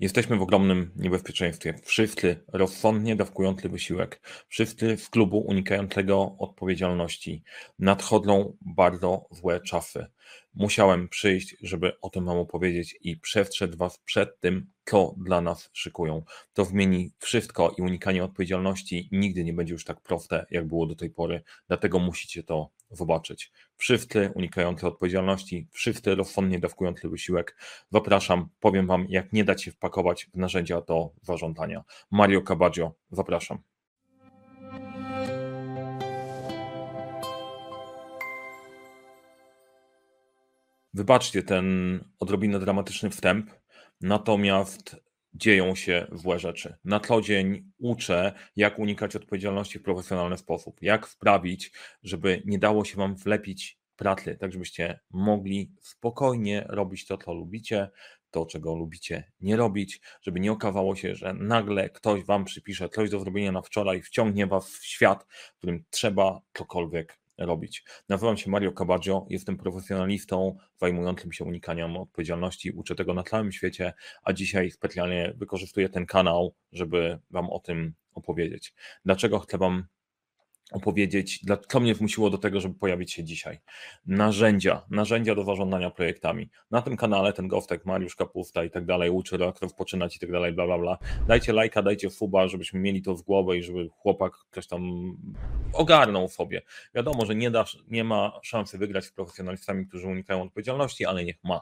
Jesteśmy w ogromnym niebezpieczeństwie. Wszyscy rozsądnie dawkujący wysiłek, wszyscy z klubu unikającego odpowiedzialności. Nadchodzą bardzo złe czasy. Musiałem przyjść, żeby o tym Wam opowiedzieć i przestrzec Was przed tym, co dla nas szykują. To zmieni wszystko i unikanie odpowiedzialności nigdy nie będzie już tak proste, jak było do tej pory. Dlatego musicie to zobaczyć. Wszyscy unikający odpowiedzialności, wszyscy rozsądnie dawkujący wysiłek. Zapraszam, powiem Wam, jak nie dać się wpakować w narzędzia do zarządzania. Mario Cabaggio, zapraszam. Wybaczcie ten odrobinę dramatyczny wstęp, natomiast dzieją się złe rzeczy. Na co dzień uczę, jak unikać odpowiedzialności w profesjonalny sposób, jak sprawić, żeby nie dało się Wam wlepić pracy, tak żebyście mogli spokojnie robić to, co lubicie, to, czego lubicie nie robić, żeby nie okazało się, że nagle ktoś Wam przypisze coś do zrobienia na wczoraj, wciągnie Was w świat, w którym trzeba cokolwiek robić. Nazywam się Mario Cabaggio, jestem profesjonalistą zajmującym się unikaniem odpowiedzialności, uczę tego na całym świecie, a dzisiaj specjalnie wykorzystuję ten kanał, żeby Wam o tym opowiedzieć. Dlaczego chcę Wam opowiedzieć, co mnie zmusiło do tego, żeby pojawić się dzisiaj. Narzędzia, narzędzia do zarządzania projektami. Na tym kanale ten gostek, Mariusz Kapusta i tak dalej, uczy reaktorów poczynać i tak dalej, bla, bla, bla. Dajcie lajka, dajcie fuba, żebyśmy mieli to w głowę i żeby chłopak ktoś tam ogarnął sobie. Wiadomo, że nie, da, nie ma szansy wygrać z profesjonalistami, którzy unikają odpowiedzialności, ale niech ma.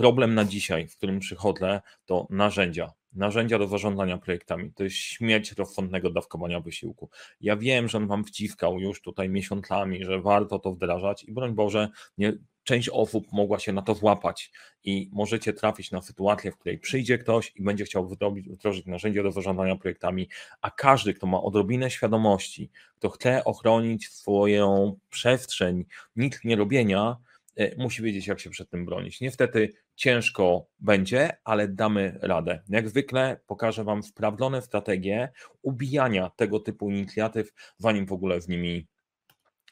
Problem na dzisiaj, w którym przychodzę, to narzędzia narzędzia do zarządzania projektami. To jest śmierć rozsądnego dawkowania wysiłku. Ja wiem, że on wam wciskał już tutaj miesiącami, że warto to wdrażać i broń Boże, nie, część osób mogła się na to złapać i możecie trafić na sytuację, w której przyjdzie ktoś i będzie chciał wdrożyć narzędzia do zarządzania projektami, a każdy, kto ma odrobinę świadomości, kto chce ochronić swoją przestrzeń nic nie robienia, musi wiedzieć, jak się przed tym bronić. Niestety ciężko będzie, ale damy radę. Jak zwykle pokażę Wam sprawdzone strategie ubijania tego typu inicjatyw, zanim w ogóle z nimi,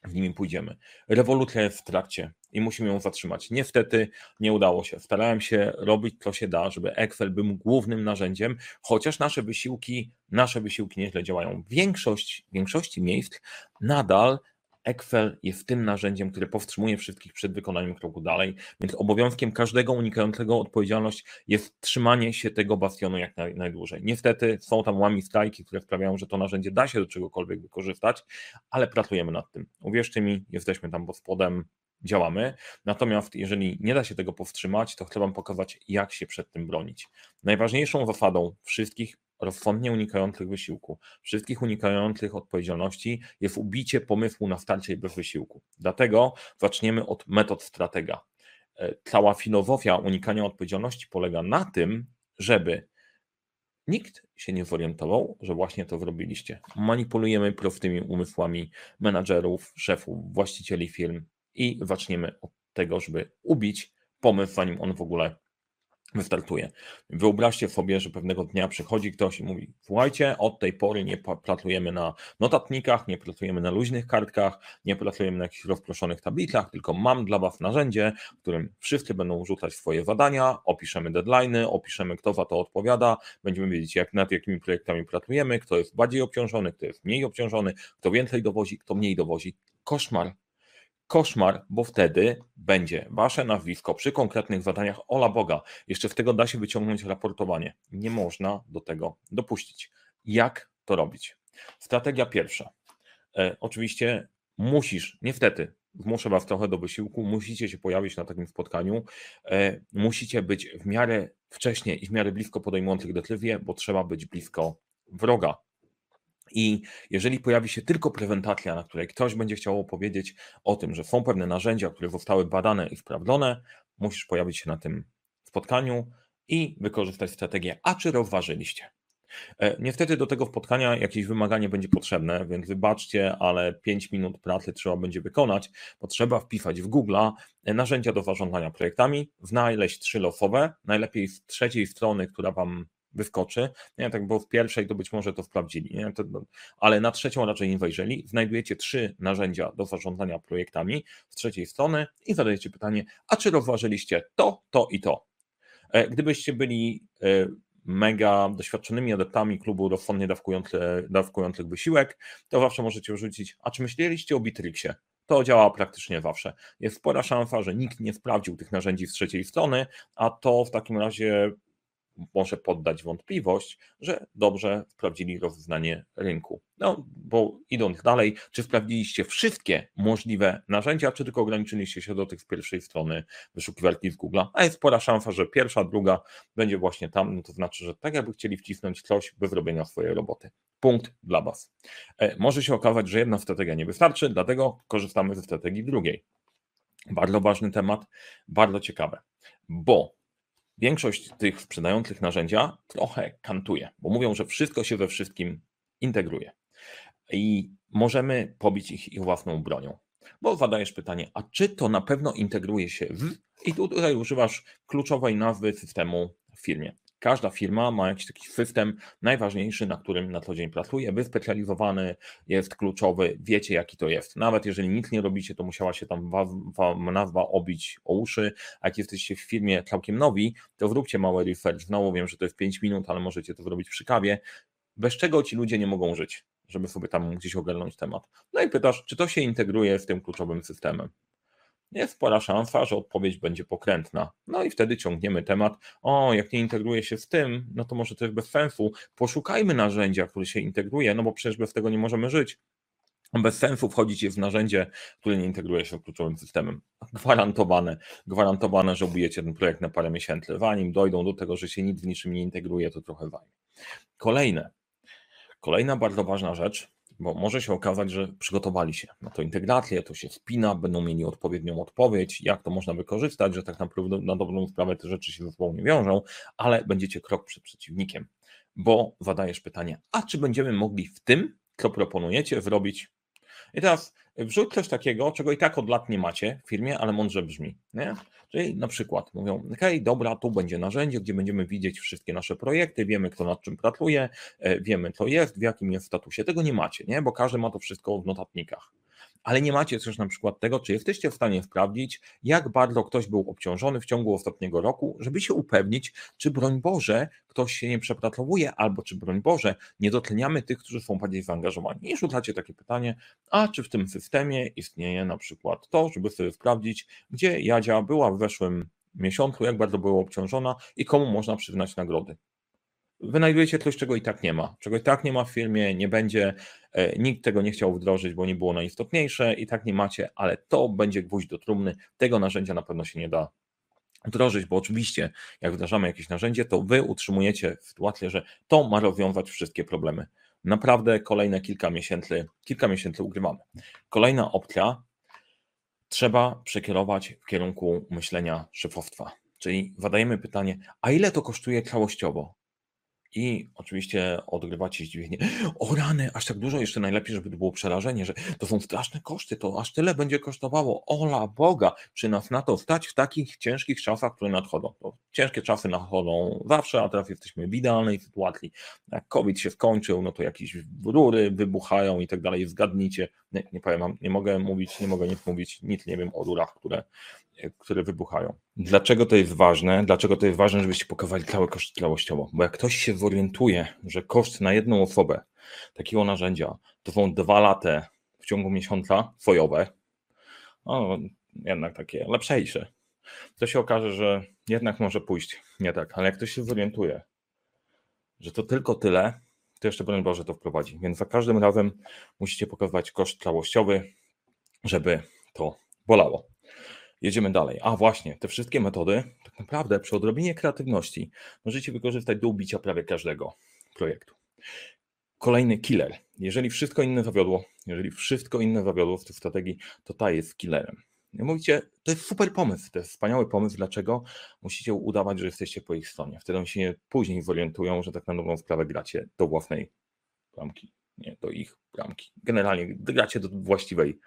z nimi pójdziemy. Rewolucja jest w trakcie i musimy ją zatrzymać. Niestety nie udało się. Starałem się robić co się da, żeby Excel był głównym narzędziem, chociaż nasze wysiłki, nasze wysiłki nieźle działają. Większość, większości miejsc nadal Excel jest tym narzędziem, które powstrzymuje wszystkich przed wykonaniem kroku dalej, więc obowiązkiem każdego unikającego odpowiedzialność jest trzymanie się tego bastionu jak naj, najdłużej. Niestety są tam łami strajki, które sprawiają, że to narzędzie da się do czegokolwiek wykorzystać, ale pracujemy nad tym. Uwierzcie mi, jesteśmy tam pod spodem, działamy. Natomiast jeżeli nie da się tego powstrzymać, to chcę Wam pokazać, jak się przed tym bronić. Najważniejszą zasadą wszystkich rozsądnie unikających wysiłku, wszystkich unikających odpowiedzialności jest ubicie pomysłu na starcie bez wysiłku. Dlatego zaczniemy od metod stratega. E, cała filozofia unikania odpowiedzialności polega na tym, żeby nikt się nie zorientował, że właśnie to zrobiliście. Manipulujemy prostymi umysłami menadżerów, szefów, właścicieli firm i zaczniemy od tego, żeby ubić pomysł, zanim on w ogóle wystartuje. Wyobraźcie sobie, że pewnego dnia przychodzi ktoś i mówi: Słuchajcie, od tej pory nie pracujemy na notatnikach, nie pracujemy na luźnych kartkach, nie pracujemy na jakichś rozproszonych tablicach, tylko mam dla Was narzędzie, w którym wszyscy będą rzucać swoje zadania, opiszemy deadlines, opiszemy, kto za to odpowiada, będziemy wiedzieć, jak, nad jakimi projektami pracujemy, kto jest bardziej obciążony, kto jest mniej obciążony, kto więcej dowozi, kto mniej dowozi. Koszmar koszmar, bo wtedy będzie wasze nazwisko przy konkretnych zadaniach ola Boga. Jeszcze z tego da się wyciągnąć raportowanie. Nie można do tego dopuścić. Jak to robić? Strategia pierwsza. E, oczywiście musisz, niestety, zmuszę was trochę do wysiłku, musicie się pojawić na takim spotkaniu, e, musicie być w miarę wcześnie i w miarę blisko podejmujących decyzje, bo trzeba być blisko wroga. I jeżeli pojawi się tylko prezentacja, na której ktoś będzie chciał opowiedzieć o tym, że są pewne narzędzia, które zostały badane i sprawdzone, musisz pojawić się na tym spotkaniu i wykorzystać strategię, a czy rozważyliście. E, niestety do tego spotkania jakieś wymaganie będzie potrzebne, więc wybaczcie, ale 5 minut pracy trzeba będzie wykonać, bo trzeba wpisać w Google narzędzia do zarządzania projektami, znaleźć trzy losowe, najlepiej z trzeciej strony, która Wam wyskoczy. Nie, tak było w pierwszej, to być może to sprawdzili, nie? To, no, ale na trzecią raczej nie wejrzeli. Znajdujecie trzy narzędzia do zarządzania projektami z trzeciej strony i zadajecie pytanie, a czy rozważyliście to, to i to? E, gdybyście byli e, mega doświadczonymi adeptami klubu rozsądnie dawkujących, dawkujących wysiłek, to zawsze możecie wrzucić, a czy myśleliście o Bitrixie? To działa praktycznie zawsze. Jest spora szansa, że nikt nie sprawdził tych narzędzi z trzeciej strony, a to w takim razie może poddać wątpliwość, że dobrze sprawdzili rozeznanie rynku. No, bo idąc dalej, czy sprawdziliście wszystkie możliwe narzędzia, czy tylko ograniczyliście się do tych z pierwszej strony wyszukiwarki z Google? A jest spora szansa, że pierwsza, druga będzie właśnie tam, no to znaczy, że tak jakby chcieli wcisnąć coś bez robienia swojej roboty. Punkt dla Was. E, może się okazać, że jedna strategia nie wystarczy, dlatego korzystamy ze strategii drugiej. Bardzo ważny temat, bardzo ciekawe, bo większość tych sprzedających narzędzia trochę kantuje, bo mówią, że wszystko się we wszystkim integruje. I możemy pobić ich ich własną bronią. Bo zadajesz pytanie, a czy to na pewno integruje się w. I tutaj używasz kluczowej nazwy systemu w firmie. Każda firma ma jakiś taki system najważniejszy, na którym na co dzień pracuje, wyspecjalizowany, jest kluczowy, wiecie jaki to jest. Nawet jeżeli nic nie robicie, to musiała się tam wam nazwa obić o uszy, a jak jesteście w firmie całkiem nowi, to zróbcie mały research. Znowu wiem, że to jest 5 minut, ale możecie to zrobić przy kawie. Bez czego ci ludzie nie mogą żyć, żeby sobie tam gdzieś ogarnąć temat. No i pytasz, czy to się integruje z tym kluczowym systemem jest spora szansa, że odpowiedź będzie pokrętna. No i wtedy ciągniemy temat, o, jak nie integruje się z tym, no to może to jest bez sensu. Poszukajmy narzędzia, które się integruje, no bo przecież bez tego nie możemy żyć. Bez sensu wchodzić w narzędzie, które nie integruje się z kluczowym systemem. Gwarantowane, gwarantowane, że obujecie ten projekt na parę miesięcy. Zanim dojdą do tego, że się nic w niczym nie integruje, to trochę zajmie. Kolejne. Kolejna bardzo ważna rzecz, bo może się okazać, że przygotowali się na to integrację, to się spina, będą mieli odpowiednią odpowiedź, jak to można wykorzystać, że tak naprawdę na dobrą sprawę te rzeczy się ze sobą nie wiążą, ale będziecie krok przed przeciwnikiem, bo zadajesz pytanie, a czy będziemy mogli w tym, co proponujecie, zrobić i teraz wrzuć coś takiego, czego i tak od lat nie macie w firmie, ale mądrze brzmi. Nie? Czyli na przykład mówią, ok, dobra, tu będzie narzędzie, gdzie będziemy widzieć wszystkie nasze projekty, wiemy kto nad czym pracuje, e, wiemy co jest, w jakim jest statusie. Tego nie macie, nie? bo każdy ma to wszystko w notatnikach ale nie macie też na przykład tego, czy jesteście w stanie sprawdzić, jak bardzo ktoś był obciążony w ciągu ostatniego roku, żeby się upewnić, czy broń Boże ktoś się nie przepracowuje, albo czy broń Boże nie dotleniamy tych, którzy są bardziej zaangażowani. I rzucacie takie pytanie, a czy w tym systemie istnieje na przykład to, żeby sobie sprawdzić, gdzie Jadzia była w weszłym miesiącu, jak bardzo była obciążona i komu można przyznać nagrody wynajdujecie coś, czego i tak nie ma. Czego i tak nie ma w firmie, nie będzie, e, nikt tego nie chciał wdrożyć, bo nie było najistotniejsze i tak nie macie, ale to będzie gwóźdź do trumny. Tego narzędzia na pewno się nie da wdrożyć, bo oczywiście jak wdrażamy jakieś narzędzie, to wy utrzymujecie sytuację, że to ma rozwiązać wszystkie problemy. Naprawdę kolejne kilka miesięcy, kilka miesięcy ugrywamy. Kolejna opcja, trzeba przekierować w kierunku myślenia szefostwa. Czyli zadajemy pytanie, a ile to kosztuje całościowo? I oczywiście odgrywacie zdziwienie. O rany, aż tak dużo, jeszcze najlepiej, żeby to było przerażenie, że to są straszne koszty, to aż tyle będzie kosztowało. Ola Boga, czy nas na to stać w takich ciężkich czasach, które nadchodzą? To ciężkie czasy nadchodzą zawsze, a teraz jesteśmy w idealnej sytuacji. Jak COVID się skończył, no to jakieś rury wybuchają i tak dalej. Zgadnijcie, nie, nie powiem, nie mogę mówić, nie mogę nic mówić, nic nie wiem o rurach, które które wybuchają. Dlaczego to jest ważne? Dlaczego to jest ważne, żebyście pokazali cały koszt całościowo? Bo jak ktoś się zorientuje, że koszt na jedną osobę takiego narzędzia to są dwa lata w ciągu miesiąca swojowe, no jednak takie lepszejsze, to się okaże, że jednak może pójść nie tak. Ale jak ktoś się zorientuje, że to tylko tyle, to jeszcze broń Boże to wprowadzi. Więc za każdym razem musicie pokazywać koszt całościowy, żeby to bolało. Jedziemy dalej. A właśnie, te wszystkie metody, tak naprawdę przy odrobinie kreatywności możecie wykorzystać do ubicia prawie każdego projektu. Kolejny killer. Jeżeli wszystko inne zawiodło, jeżeli wszystko inne zawiodło w tej strategii, to ta jest killerem. I mówicie, to jest super pomysł, to jest wspaniały pomysł, dlaczego musicie udawać, że jesteście po ich stronie. Wtedy oni się później zorientują, że tak na dobrą sprawę gracie do własnej bramki, nie do ich bramki. Generalnie gracie do właściwej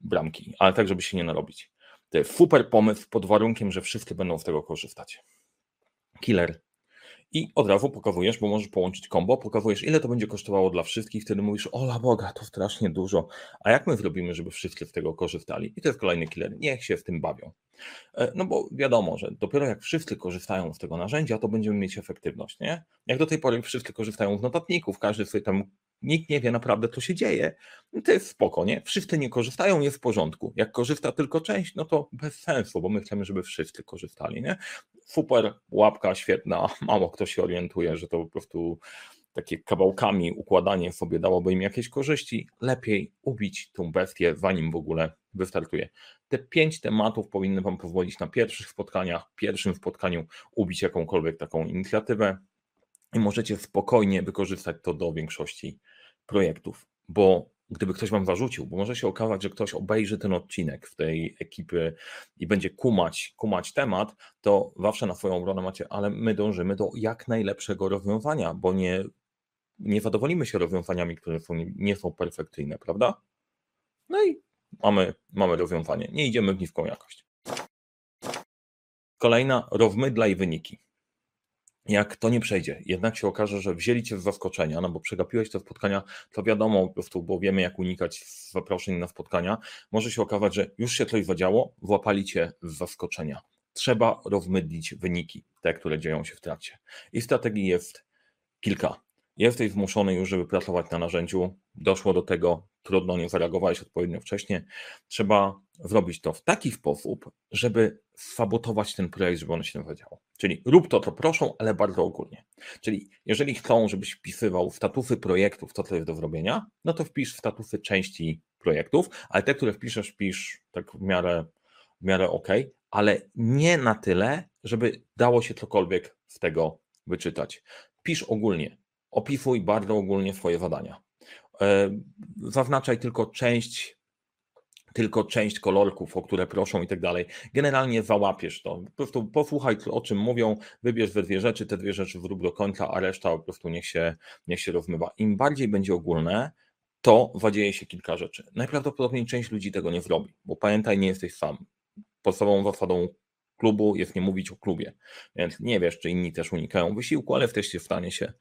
bramki, ale tak, żeby się nie narobić. Super pomysł pod warunkiem, że wszyscy będą z tego korzystać. Killer. I od razu pokazujesz, bo możesz połączyć kombo, pokazujesz ile to będzie kosztowało dla wszystkich, wtedy mówisz, ola Boga, to strasznie dużo. A jak my zrobimy, żeby wszyscy z tego korzystali? I to jest kolejny killer, niech się w tym bawią. E, no bo wiadomo, że dopiero jak wszyscy korzystają z tego narzędzia, to będziemy mieć efektywność, nie? Jak do tej pory wszyscy korzystają z notatników, każdy sobie tam nikt nie wie naprawdę, co się dzieje, no to jest spoko, nie? Wszyscy nie korzystają, jest w porządku. Jak korzysta tylko część, no to bez sensu, bo my chcemy, żeby wszyscy korzystali, nie? Super, łapka świetna, mało kto się orientuje, że to po prostu takie kawałkami układanie sobie dałoby im jakieś korzyści, lepiej ubić tą bestię, zanim w ogóle wystartuje. Te pięć tematów powinny Wam pozwolić na pierwszych spotkaniach, pierwszym spotkaniu ubić jakąkolwiek taką inicjatywę i możecie spokojnie wykorzystać to do większości projektów, bo gdyby ktoś wam zarzucił, bo może się okazać, że ktoś obejrzy ten odcinek w tej ekipy i będzie kumać, kumać temat, to zawsze na swoją obronę macie, ale my dążymy do jak najlepszego rozwiązania, bo nie, nie zadowolimy się rozwiązaniami, które są, nie są perfekcyjne, prawda? No i mamy, mamy rozwiązanie. Nie idziemy w niską jakość. Kolejna, rozmydla i wyniki jak to nie przejdzie, jednak się okaże, że wzięli cię z zaskoczenia, no bo przegapiłeś te spotkania, to wiadomo, po prostu, bo wiemy, jak unikać zaproszeń na spotkania, może się okazać, że już się coś zadziało, włapali cię zaskoczenia. Trzeba rozmydlić wyniki, te, które dzieją się w trakcie. I strategii jest kilka. Jesteś zmuszony już, żeby pracować na narzędziu, doszło do tego, trudno, nie zareagowałeś odpowiednio wcześnie. Trzeba zrobić to w taki sposób, żeby sabotować ten projekt, żeby on się nie zadział. Czyli rób to, co proszą, ale bardzo ogólnie. Czyli jeżeli chcą, żebyś wpisywał statusy projektów, to co jest do zrobienia, no to wpisz statusy części projektów, ale te, które wpiszesz, wpisz tak w miarę, w miarę ok, ale nie na tyle, żeby dało się cokolwiek z tego wyczytać. Pisz ogólnie, opisuj bardzo ogólnie swoje zadania. E, zaznaczaj tylko część tylko część kolorków, o które proszą i tak dalej. Generalnie załapiesz to. Po prostu posłuchaj, o czym mówią, wybierz we dwie rzeczy, te dwie rzeczy wrób do końca, a reszta po prostu niech się, niech się rozmywa. Im bardziej będzie ogólne, to zadzieje się kilka rzeczy. Najprawdopodobniej część ludzi tego nie zrobi, bo pamiętaj, nie jesteś sam. Podstawową zasadą klubu jest nie mówić o klubie, więc nie wiesz, czy inni też unikają wysiłku, ale jesteście w stanie się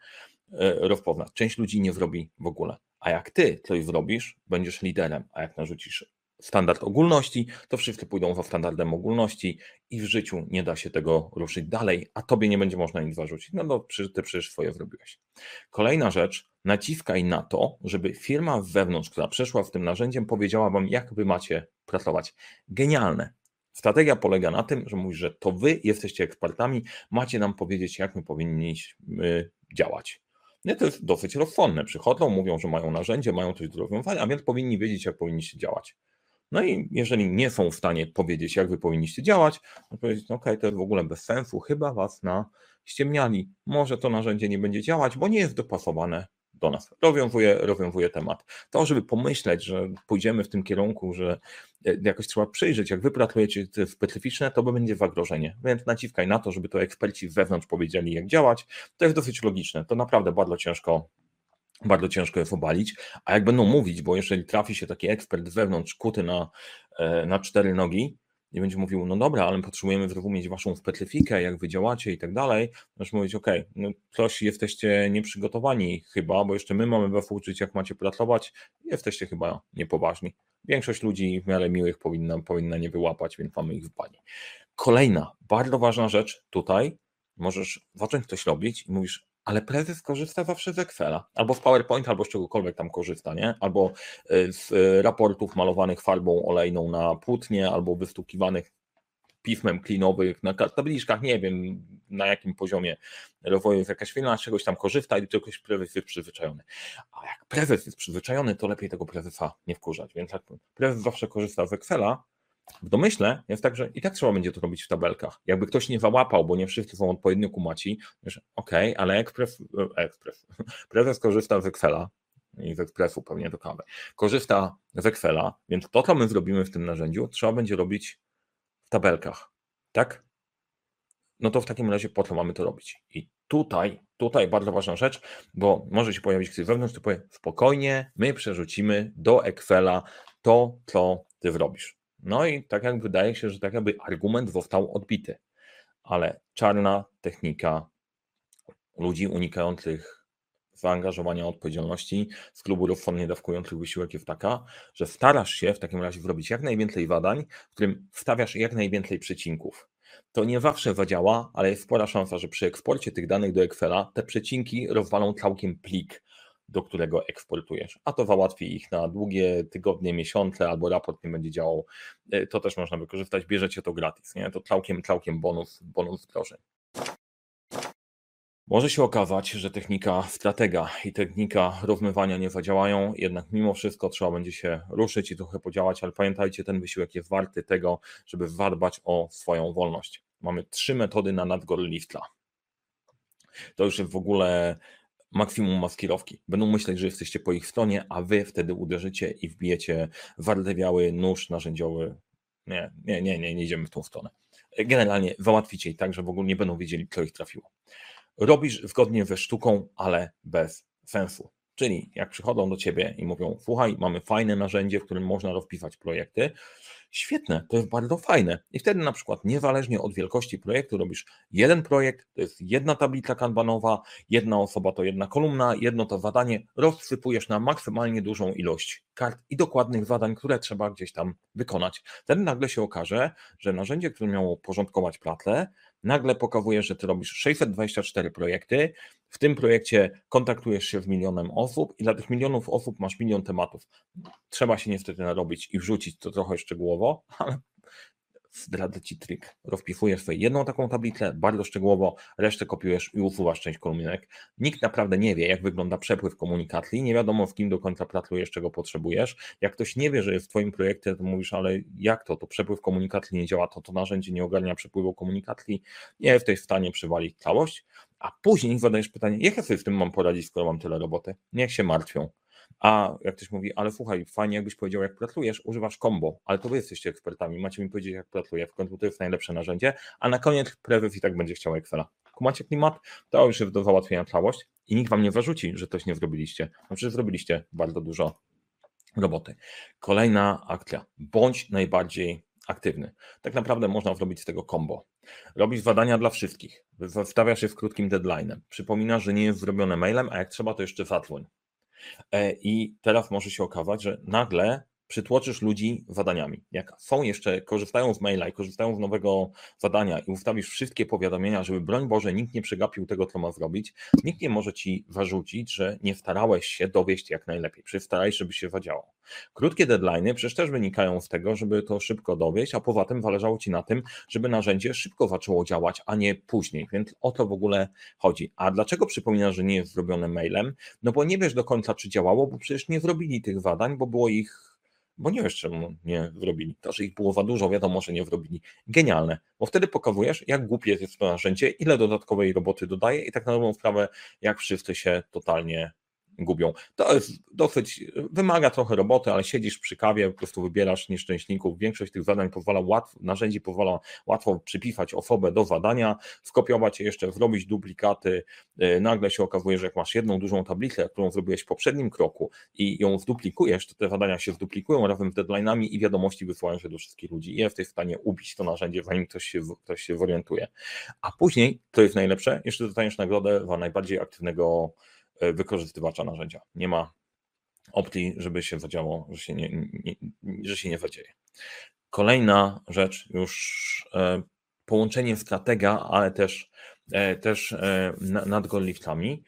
e, rozpoznać. Część ludzi nie zrobi w ogóle. A jak ty coś zrobisz, będziesz liderem, a jak narzucisz standard ogólności, to wszyscy pójdą za standardem ogólności i w życiu nie da się tego ruszyć dalej, a tobie nie będzie można nic zarzucić. No bo ty przecież swoje zrobiłeś. Kolejna rzecz, naciskaj na to, żeby firma wewnątrz, która przeszła w tym narzędziem, powiedziała wam, jak wy macie pracować. Genialne. Strategia polega na tym, że mówisz, że to wy jesteście ekspertami, macie nam powiedzieć, jak my powinniśmy działać. Nie, to jest dosyć rozsądne. Przychodzą, mówią, że mają narzędzie, mają coś do rozwiązania, a więc powinni wiedzieć, jak powinniście działać. No i jeżeli nie są w stanie powiedzieć, jak wy powinniście działać, to powiedzieć, no okej, okay, to jest w ogóle bez sensu, chyba was na ściemniali. Może to narzędzie nie będzie działać, bo nie jest dopasowane do nas. Rozwiązuje, rozwiązuje temat. To, żeby pomyśleć, że pójdziemy w tym kierunku, że e, jakoś trzeba przyjrzeć, jak wy pracujecie specyficzne, to będzie zagrożenie. Więc naciskaj na to, żeby to eksperci wewnątrz powiedzieli, jak działać. To jest dosyć logiczne. To naprawdę bardzo ciężko bardzo ciężko jest obalić, a jak będą mówić, bo jeżeli trafi się taki ekspert wewnątrz, kuty na, e, na cztery nogi, i będzie mówił, no dobra, ale potrzebujemy zrozumieć waszą specyfikę, jak wy działacie i tak dalej, możesz mówić, ok, no coś jesteście nieprzygotowani chyba, bo jeszcze my mamy was uczyć, jak macie pracować, jesteście chyba niepoważni. Większość ludzi w miarę miłych powinna, powinna nie wyłapać, więc mamy ich w bani. Kolejna, bardzo ważna rzecz tutaj, możesz zacząć coś robić i mówisz, ale prezes korzysta zawsze z Excela, albo z PowerPoint, albo z czegokolwiek tam korzysta, nie? Albo y, z y, raportów malowanych farbą olejną na płótnie, albo wystukiwanych pismem klinowych na tabliczkach, nie wiem na jakim poziomie rozwoju jest jakaś firma, z czegoś tam korzysta i do czegoś prezes jest przyzwyczajony. A jak prezes jest przyzwyczajony, to lepiej tego prezesa nie wkurzać, więc jak prezes zawsze korzysta z Excela, w domyśle jest tak, że i tak trzeba będzie to robić w tabelkach. Jakby ktoś nie załapał, bo nie wszyscy są odpowiednio kumaci, wiesz, okej, ale ekspres, ekspres, prezes korzysta z Excela i z Expressu pewnie do kawy, korzysta z Excela, więc to, co my zrobimy w tym narzędziu, trzeba będzie robić w tabelkach, tak? No to w takim razie po co mamy to robić? I tutaj, tutaj bardzo ważna rzecz, bo może się pojawić ktoś wewnątrz, to powie spokojnie, my przerzucimy do Excela to, co ty zrobisz. No i tak jak wydaje się, że tak jakby argument został odbity, ale czarna technika ludzi unikających zaangażowania odpowiedzialności z klubu rozsądnie dawkujących wysiłek jest taka, że starasz się w takim razie zrobić jak najwięcej badań, w którym wstawiasz jak najwięcej przecinków. To nie zawsze zadziała, ale jest spora szansa, że przy eksporcie tych danych do Excela te przecinki rozwalą całkiem plik, do którego eksportujesz, a to załatwi ich na długie tygodnie, miesiące, albo raport nie będzie działał. E, to też można wykorzystać, bierzecie to gratis, nie? To całkiem, całkiem bonus, bonus wdrożeń. Może się okazać, że technika stratega i technika rozmywania nie zadziałają, jednak mimo wszystko trzeba będzie się ruszyć i trochę podziałać, ale pamiętajcie, ten wysiłek jest warty tego, żeby zadbać o swoją wolność. Mamy trzy metody na nadgorliftla. To już jest w ogóle maksimum maskirowki. Będą myśleć, że jesteście po ich stronie, a wy wtedy uderzycie i wbijecie wardewiały nóż narzędziowy. Nie, nie, nie, nie, nie idziemy w tą stronę. Generalnie załatwicie ich tak, że w ogóle nie będą wiedzieli, co ich trafiło robisz zgodnie ze sztuką, ale bez sensu. Czyli jak przychodzą do ciebie i mówią: Słuchaj, mamy fajne narzędzie, w którym można rozpisać projekty, Świetne, to jest bardzo fajne. I wtedy na przykład niezależnie od wielkości projektu robisz jeden projekt, to jest jedna tablica kanbanowa, jedna osoba to jedna kolumna, jedno to zadanie, rozsypujesz na maksymalnie dużą ilość kart i dokładnych zadań, które trzeba gdzieś tam wykonać. Wtedy nagle się okaże, że narzędzie, które miało porządkować pracę, nagle pokazuje, że ty robisz 624 projekty, w tym projekcie kontaktujesz się z milionem osób i dla tych milionów osób masz milion tematów. Trzeba się niestety narobić i wrzucić to trochę szczegółowo, ale zdradzę Ci trik. Rozpisujesz sobie jedną taką tablicę bardzo szczegółowo, resztę kopiujesz i usuwasz część kolumnek. Nikt naprawdę nie wie, jak wygląda przepływ komunikacji, nie wiadomo w kim do końca pracujesz, czego potrzebujesz. Jak ktoś nie wie, że jest w Twoim projekcie, to mówisz, ale jak to, to przepływ komunikacji nie działa, to to narzędzie nie ogarnia przepływu komunikacji, nie jesteś w stanie przywalić całość, a później zadajesz pytanie, jak ja sobie z tym mam poradzić, skoro mam tyle roboty? Niech się martwią. A jak ktoś mówi, ale słuchaj, fajnie jakbyś powiedział, jak pracujesz, używasz combo, ale to wy jesteście ekspertami, macie mi powiedzieć, jak pracuję, w końcu to jest najlepsze narzędzie, a na koniec prewyw i tak będzie chciał Excela. Kumacie klimat? To już jest do załatwienia całość i nikt wam nie zarzuci, że coś nie zrobiliście. No przecież zrobiliście bardzo dużo roboty. Kolejna akcja. Bądź najbardziej aktywny. Tak naprawdę można zrobić z tego combo. Robisz zadania dla wszystkich, wstawiasz je w krótkim deadline'em, przypominasz, że nie jest zrobione mailem, a jak trzeba, to jeszcze zadzwoń. E, I teraz może się okazać, że nagle przytłoczysz ludzi zadaniami. Jak są jeszcze, korzystają z maila i korzystają z nowego zadania i ustawisz wszystkie powiadomienia, żeby broń Boże nikt nie przegapił tego, co ma zrobić, nikt nie może ci zarzucić, że nie starałeś się dowieść jak najlepiej, przecież starałeś, żeby się zadziało. Krótkie deadlines przecież też wynikają z tego, żeby to szybko dowieść, a poza tym zależało ci na tym, żeby narzędzie szybko zaczęło działać, a nie później, więc o to w ogóle chodzi. A dlaczego przypominasz, że nie jest zrobione mailem? No bo nie wiesz do końca, czy działało, bo przecież nie zrobili tych zadań, bo było ich bo nie wiesz, czemu nie wrobili. To, że ich było za dużo, wiadomo, że nie wrobili. Genialne, bo wtedy pokazujesz, jak głupie jest to narzędzie, ile dodatkowej roboty dodaje i tak na dobrą sprawę, jak wszyscy się totalnie gubią. To jest dosyć, wymaga trochę roboty, ale siedzisz przy kawie, po prostu wybierasz nieszczęśników. Większość tych zadań pozwala łatwo, narzędzi pozwala łatwo przypisać osobę do zadania, skopiować je jeszcze, zrobić duplikaty. E, nagle się okazuje, że jak masz jedną dużą tablicę, którą zrobiłeś w poprzednim kroku i ją zduplikujesz, to te zadania się zduplikują razem z deadline'ami i wiadomości wysyłają się do wszystkich ludzi. I jesteś w stanie ubić to narzędzie, zanim ktoś się, ktoś się zorientuje. A później, to jest najlepsze, jeszcze dostaniesz nagrodę za najbardziej aktywnego wykorzystywacza narzędzia. Nie ma opcji, żeby się zadziało, że się nie, nie, że się nie zadzieje. Kolejna rzecz, już e, połączenie stratega, ale też, e, też nad goldliftami.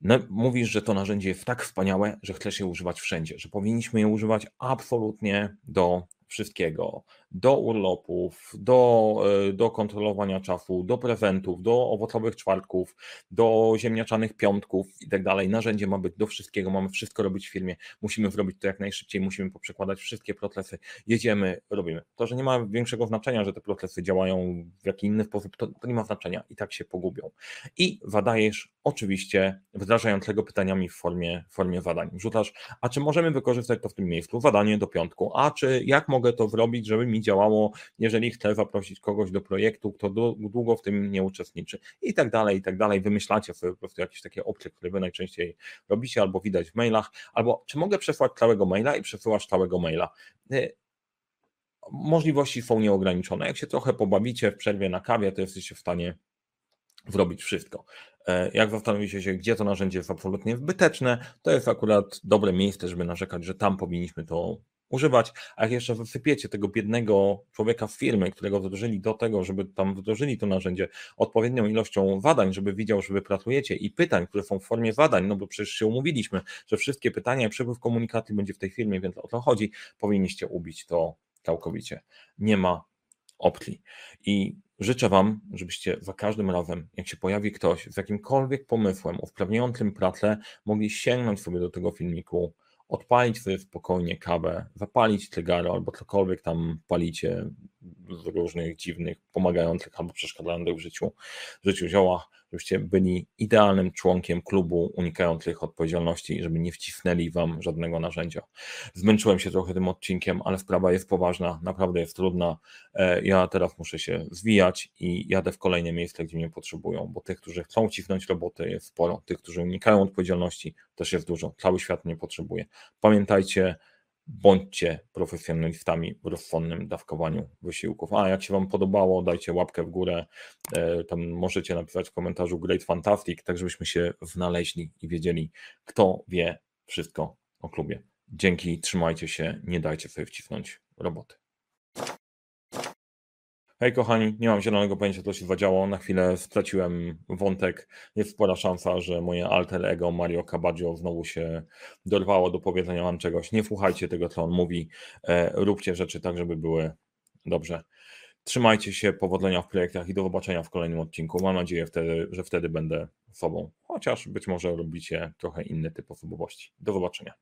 No, mówisz, że to narzędzie jest tak wspaniałe, że chcesz je używać wszędzie, że powinniśmy je używać absolutnie do wszystkiego, do urlopów, do, e, do kontrolowania czasu, do prezentów, do owocowych czwartków, do ziemniaczanych piątków i tak dalej. Narzędzie ma być do wszystkiego, mamy wszystko robić w firmie, musimy zrobić to jak najszybciej, musimy poprzekładać wszystkie procesy, jedziemy, robimy. To, że nie ma większego znaczenia, że te procesy działają w jaki inny sposób, to, to nie ma znaczenia i tak się pogubią. I zadajesz oczywiście wdrażającego pytaniami w formie, formie zadań. Wrzucasz, a czy możemy wykorzystać to w tym miejscu, zadanie do piątku, a czy jak mogę to zrobić, żeby mi działało, jeżeli chcę zaprosić kogoś do projektu, kto długo w tym nie uczestniczy i tak dalej, i tak dalej. Wymyślacie sobie po prostu jakieś takie opcje, które wy najczęściej robicie albo widać w mailach, albo czy mogę przesłać całego maila i przesyłasz całego maila. Y, możliwości są nieograniczone. Jak się trochę pobawicie w przerwie na kawie, to jesteście w stanie zrobić wszystko. E, jak zastanowicie się, gdzie to narzędzie jest absolutnie zbyteczne, to jest akurat dobre miejsce, żeby narzekać, że tam powinniśmy to używać, a jak jeszcze wysypiecie tego biednego człowieka z firmy, którego wdrożyli do tego, żeby tam wdrożyli to narzędzie odpowiednią ilością zadań, żeby widział, że wy pracujecie i pytań, które są w formie zadań, no bo przecież się umówiliśmy, że wszystkie pytania przepływ komunikacji będzie w tej firmie, więc o to chodzi, powinniście ubić to całkowicie. Nie ma opcji. I życzę Wam, żebyście za każdym razem, jak się pojawi ktoś z jakimkolwiek pomysłem usprawniającym pracę, mogli sięgnąć sobie do tego filmiku, odpalić sobie spokojnie kawę, zapalić cygaro albo cokolwiek tam palicie różnych dziwnych, pomagających albo przeszkadzających w życiu, w życiu ziołach, żebyście byli idealnym członkiem klubu unikających odpowiedzialności, żeby nie wcisnęli wam żadnego narzędzia. Zmęczyłem się trochę tym odcinkiem, ale sprawa jest poważna, naprawdę jest trudna. E, ja teraz muszę się zwijać i jadę w kolejne miejsce, gdzie mnie potrzebują, bo tych, którzy chcą wcisnąć roboty jest sporo, tych, którzy unikają odpowiedzialności też jest dużo. Cały świat mnie potrzebuje. Pamiętajcie, bądźcie profesjonalistami w rozsądnym dawkowaniu wysiłków. A jak się Wam podobało, dajcie łapkę w górę. E, tam możecie napisać w komentarzu Great Fantastic, tak żebyśmy się znaleźli i wiedzieli, kto wie wszystko o klubie. Dzięki, trzymajcie się, nie dajcie sobie wcisnąć roboty. Hej kochani, nie mam zielonego pojęcia, co się zadziało. Na chwilę straciłem wątek. Jest spora szansa, że moje alter ego Mario Cabaggio znowu się dorwało do powiedzenia wam czegoś. Nie słuchajcie tego, co on mówi. E, róbcie rzeczy tak, żeby były dobrze. Trzymajcie się, powodzenia w projektach i do zobaczenia w kolejnym odcinku. Mam nadzieję, wtedy, że wtedy będę sobą, chociaż być może robicie trochę inny typ osobowości. Do zobaczenia.